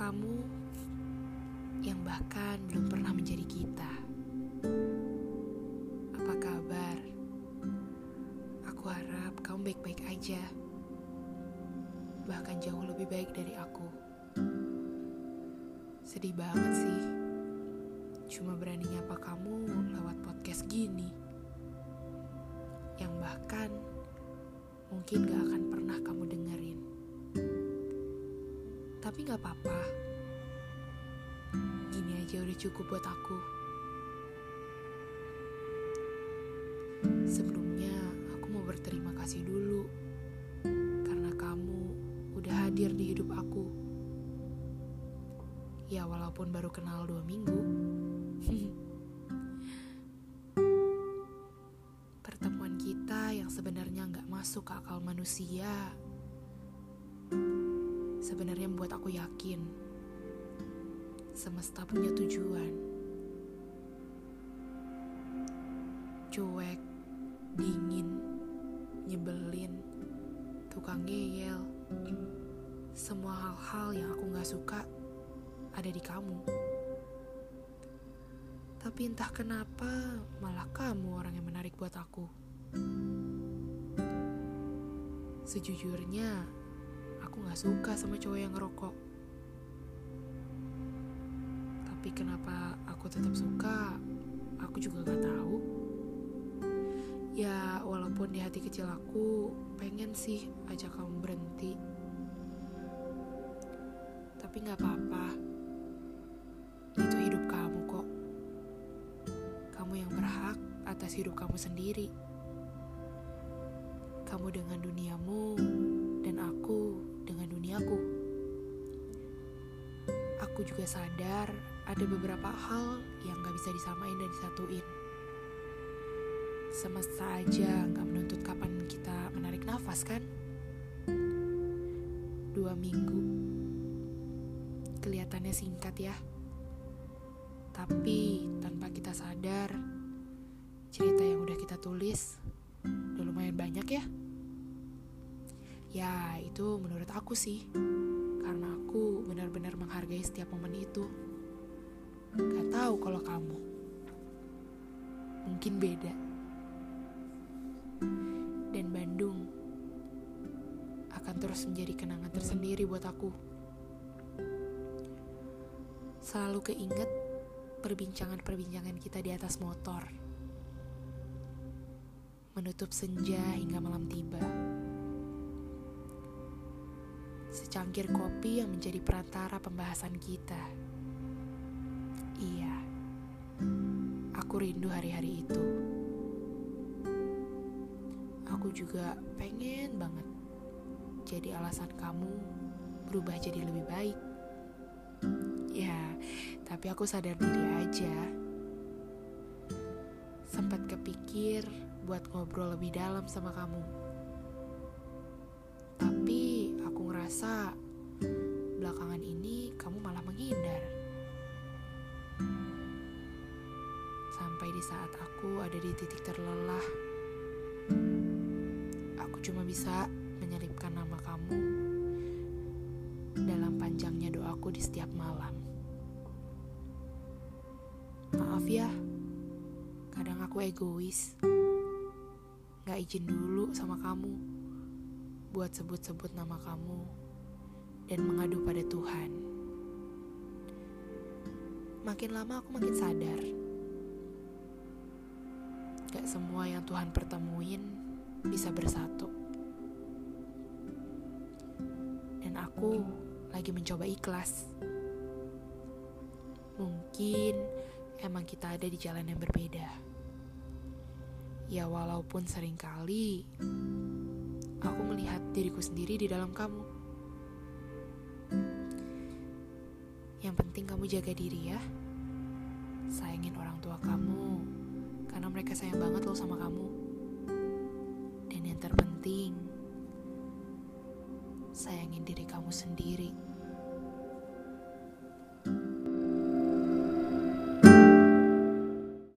kamu yang bahkan belum pernah menjadi kita. Apa kabar? Aku harap kamu baik-baik aja. Bahkan jauh lebih baik dari aku. Sedih banget sih. Cuma berani nyapa kamu lewat podcast gini. Yang bahkan mungkin gak Tapi gak apa-apa. Gini aja udah cukup buat aku. Sebelumnya aku mau berterima kasih dulu. Karena kamu udah hadir di hidup aku. Ya walaupun baru kenal dua minggu. Pertemuan kita yang sebenarnya nggak masuk ke akal manusia sebenarnya membuat aku yakin semesta punya tujuan. Cuek, dingin, nyebelin, tukang ngeyel, semua hal-hal yang aku gak suka ada di kamu. Tapi entah kenapa malah kamu orang yang menarik buat aku. Sejujurnya, gak suka sama cowok yang ngerokok. Tapi kenapa aku tetap suka, aku juga gak tahu. Ya, walaupun di hati kecil aku pengen sih ajak kamu berhenti. Tapi gak apa-apa. Itu hidup kamu kok. Kamu yang berhak atas hidup kamu sendiri. Kamu dengan duniamu, dan aku dengan duniaku. Aku juga sadar ada beberapa hal yang gak bisa disamain dan disatuin. Semesta aja gak menuntut kapan kita menarik nafas kan? Dua minggu. Kelihatannya singkat ya. Tapi tanpa kita sadar, cerita yang udah kita tulis udah lumayan banyak ya. Ya, itu menurut aku sih. Karena aku benar-benar menghargai setiap momen itu. Gak tahu kalau kamu. Mungkin beda. Dan Bandung akan terus menjadi kenangan tersendiri buat aku. Selalu keinget perbincangan-perbincangan kita di atas motor. Menutup senja hingga malam tiba secangkir kopi yang menjadi perantara pembahasan kita. Iya, aku rindu hari-hari itu. Aku juga pengen banget jadi alasan kamu berubah jadi lebih baik. Ya, tapi aku sadar diri aja. Sempat kepikir buat ngobrol lebih dalam sama kamu. Aku ada di titik terlelah, aku cuma bisa menyelipkan nama kamu dalam panjangnya doaku di setiap malam. Maaf ya, kadang aku egois. Gak izin dulu sama kamu buat sebut-sebut nama kamu dan mengadu pada Tuhan. Makin lama aku makin sadar. Gak semua yang Tuhan pertemuin bisa bersatu. Dan aku lagi mencoba ikhlas. Mungkin emang kita ada di jalan yang berbeda. Ya walaupun sering kali aku melihat diriku sendiri di dalam kamu. Yang penting kamu jaga diri ya. Sayangin orang tua kamu, karena mereka sayang banget loh sama kamu. Dan yang terpenting, sayangin diri kamu sendiri.